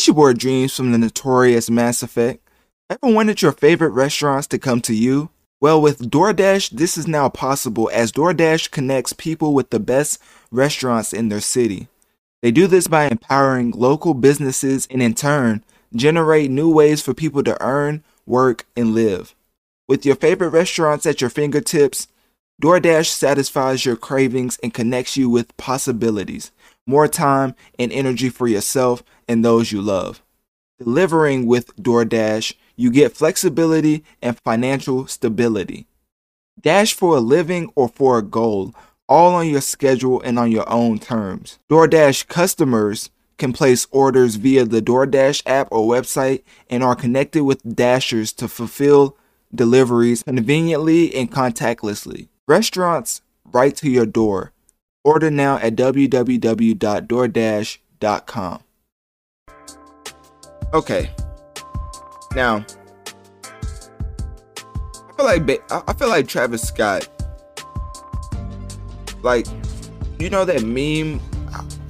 It's your boy Dreamz from the notorious Mass Effect. Ever wanted your favorite restaurants to come to you? Well, with DoorDash, this is now possible as DoorDash connects people with the best restaurants in their city. They do this by empowering local businesses and in turn, generate new ways for people to earn, work, and live. With your favorite restaurants at your fingertips, DoorDash satisfies your cravings and connects you with possibilities, more time and energy for yourself and those you love. Delivering with DoorDash, you get flexibility and financial stability. Dash for a living or for a goal, all on your schedule and on your own terms. DoorDash customers can place orders via the DoorDash app or website and are connected with Dashers to fulfill deliveries conveniently and contactlessly. Restaurants right to your door. Order now at www.doordash.com. Okay. Now, I feel like I feel like Travis Scott. Like, you know that meme.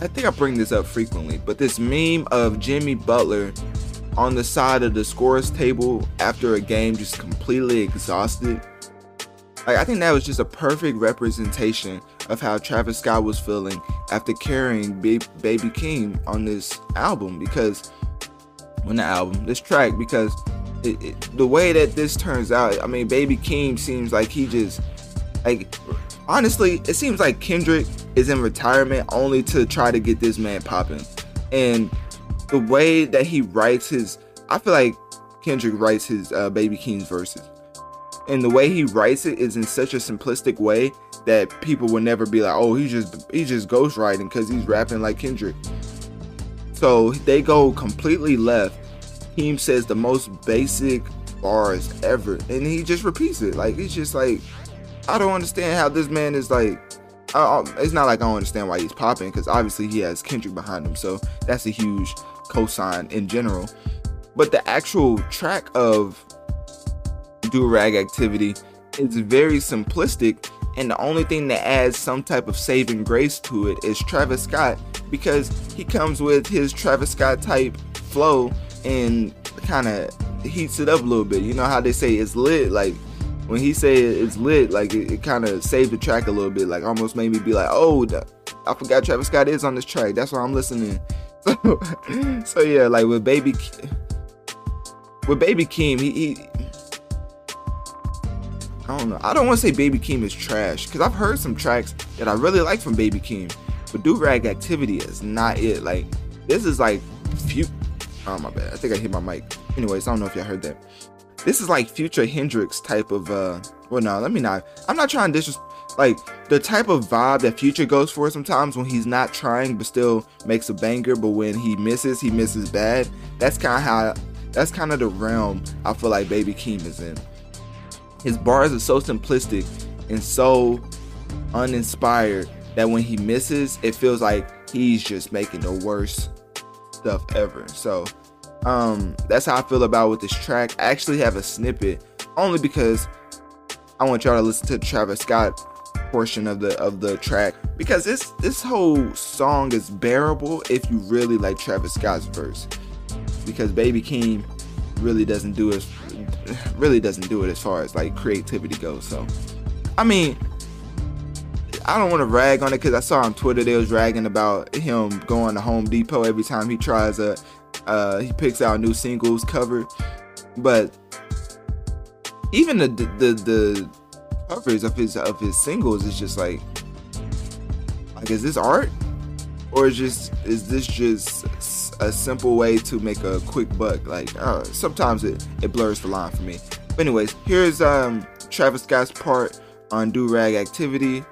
I think I bring this up frequently, but this meme of Jimmy Butler on the side of the scores table after a game, just completely exhausted. Like, I think that was just a perfect representation of how Travis Scott was feeling after carrying Baby Keem on this album because on the album, this track, because it, it, the way that this turns out, I mean, Baby Keem seems like he just like honestly, it seems like Kendrick is in retirement only to try to get this man popping, and the way that he writes his, I feel like Kendrick writes his uh, Baby Keem's verses, and the way he writes it is in such a simplistic way that people will never be like, oh, he's just he's just ghostwriting because he's rapping like Kendrick. So they go completely left. Keem says the most basic bars ever, and he just repeats it. Like it's just like I don't understand how this man is like. I, it's not like I don't understand why he's popping because obviously he has Kendrick behind him, so that's a huge cosign in general. But the actual track of Durag activity is very simplistic, and the only thing that adds some type of saving grace to it is Travis Scott because he comes with his Travis Scott type flow and kind of heats it up a little bit. You know how they say it's lit, like when he say it's lit, like it, it kind of saved the track a little bit, like almost made me be like, oh, I forgot Travis Scott is on this track. That's why I'm listening. So, so yeah, like with Baby, with Baby Keem, he, he I don't know. I don't want to say Baby Keem is trash because I've heard some tracks that I really like from Baby Keem. But Durag activity is not it. Like this is like few. Oh my bad. I think I hit my mic. Anyways, I don't know if y'all heard that. This is like future Hendrix type of. uh Well, no, let me not. I'm not trying to disrespect. Like the type of vibe that Future goes for sometimes when he's not trying but still makes a banger, but when he misses, he misses bad. That's kind of how. That's kind of the realm I feel like Baby Keem is in. His bars are so simplistic and so uninspired that when he misses, it feels like he's just making the worst stuff ever. So, um, that's how I feel about with this track. I actually have a snippet only because I want y'all to listen to Travis Scott portion of the of the track because this this whole song is bearable if you really like Travis Scott's verse. Because Baby Keem really doesn't do it really doesn't do it as far as like creativity goes. So I mean I don't want to rag on it because I saw on Twitter they was ragging about him going to Home Depot every time he tries a uh, he picks out new singles cover, but even the, the the covers of his of his singles is just like like is this art? Or is just is this just a simple way to make a quick buck? Like uh, sometimes it it blurs the line for me. But anyways here's um Travis Scott's part on Durag activity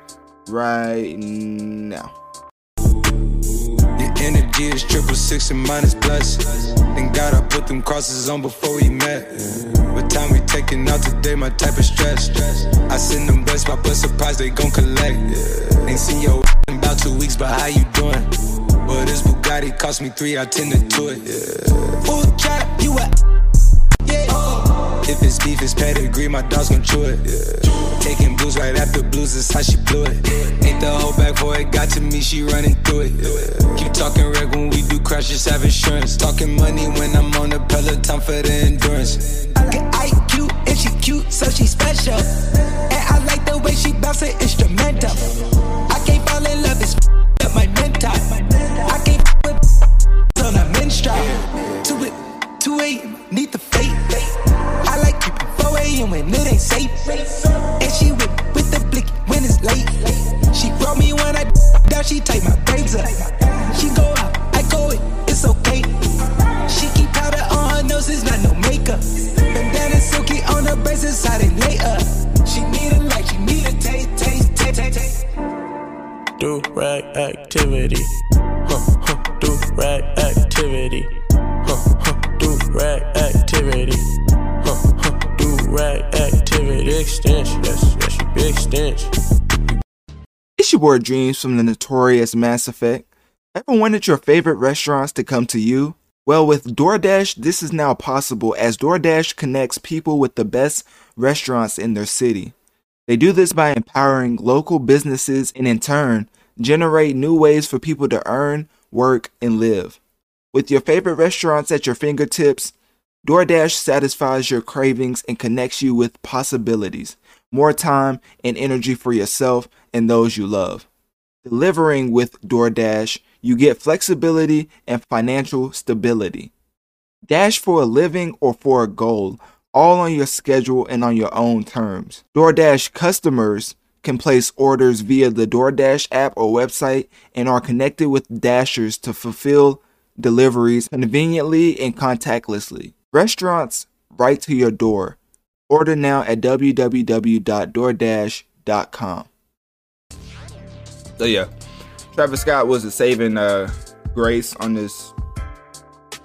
right now. Your energy is triple six and minus plus. Thank God I put them crosses on before we met. What time we taking out today, my type of stress. I send them best, my bus surprise they gon' collect. Ain't seen your in about two weeks, but how you doing? Well, this Bugatti cost me three, I tend to do it. Full trap, you a it's beef, it's pedigree, my dog's gon' chew it. Yeah. Taking blues right after blues, that's how she blew it. Ain't the whole back before it got to me, she running through it. Keep talking reg when we do crash, just have insurance. Talking money when I'm on the peloton for the endurance. I get IQ and she cute, so she special. And I like the way she bounce it instrumental. My. She go out, I go in, it's okay. She keep powder on her nose, it's not no makeup. Bandana silky on her braces, how they lay up. She need a light, she need a taste, taste, taste, taste, taste. Do rag activity. Huh, huh, do rag activity. Huh, huh, do rag activity. Huh, huh, do rag activity. Big yes, yes, big stench. Your boy Dreamz from the notorious Mass Effect. Ever wanted your favorite restaurants to come to you? Well, with DoorDash, this is now possible as DoorDash connects people with the best restaurants in their city. They do this by empowering local businesses and in turn, generate new ways for people to earn, work, and live. With your favorite restaurants at your fingertips, DoorDash satisfies your cravings and connects you with possibilities, more time and energy for yourself and those you love. Delivering with DoorDash, you get flexibility and financial stability. Dash for a living or for a goal, all on your schedule and on your own terms. DoorDash customers can place orders via the DoorDash app or website and are connected with Dashers to fulfill deliveries conveniently and contactlessly. Restaurants right to your door. Order now at www.doordash.com. So yeah, Travis Scott was a saving uh, grace on this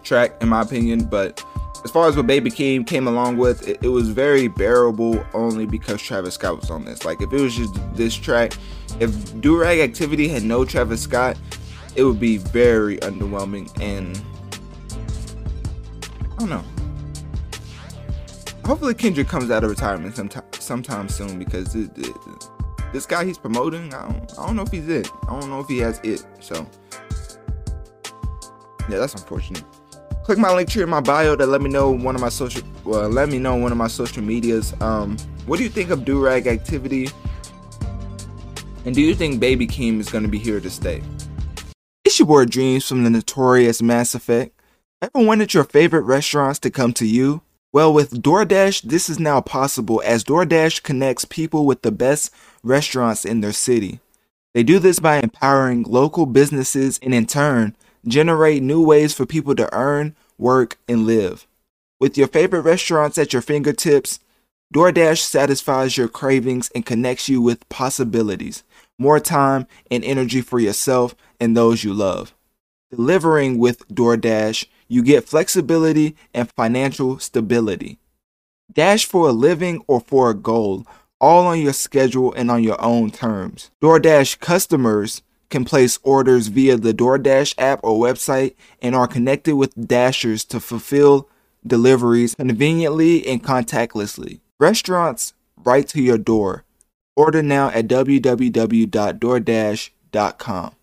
track, in my opinion. But as far as what Baby Keem came along with, it, it was very bearable only because Travis Scott was on this. Like if it was just this track, if Durag Activity had no Travis Scott, it would be very underwhelming and I don't know. Hopefully Kendrick comes out of retirement sometime sometime soon because it, it, this guy he's promoting, I don't, I don't know if he's it. I don't know if he has it. So yeah, that's unfortunate. Click my Linktree in my bio to let me know one of my social well, let me know one of my social medias. Um, what do you think of Durag activity? And do you think Baby Keem is gonna be here to stay? It's your boy Dreamz from the notorious Mass Effect. Ever wanted your favorite restaurants to come to you? Well, with DoorDash, this is now possible as DoorDash connects people with the best restaurants in their city. They do this by empowering local businesses and in turn, generate new ways for people to earn, work, and live. With your favorite restaurants at your fingertips, DoorDash satisfies your cravings and connects you with possibilities, more time and energy for yourself and those you love. Delivering with DoorDash, you get flexibility and financial stability. Dash for a living or for a goal, all on your schedule and on your own terms. DoorDash customers can place orders via the DoorDash app or website and are connected with Dashers to fulfill deliveries conveniently and contactlessly. Restaurants right to your door. Order now at www.doordash.com.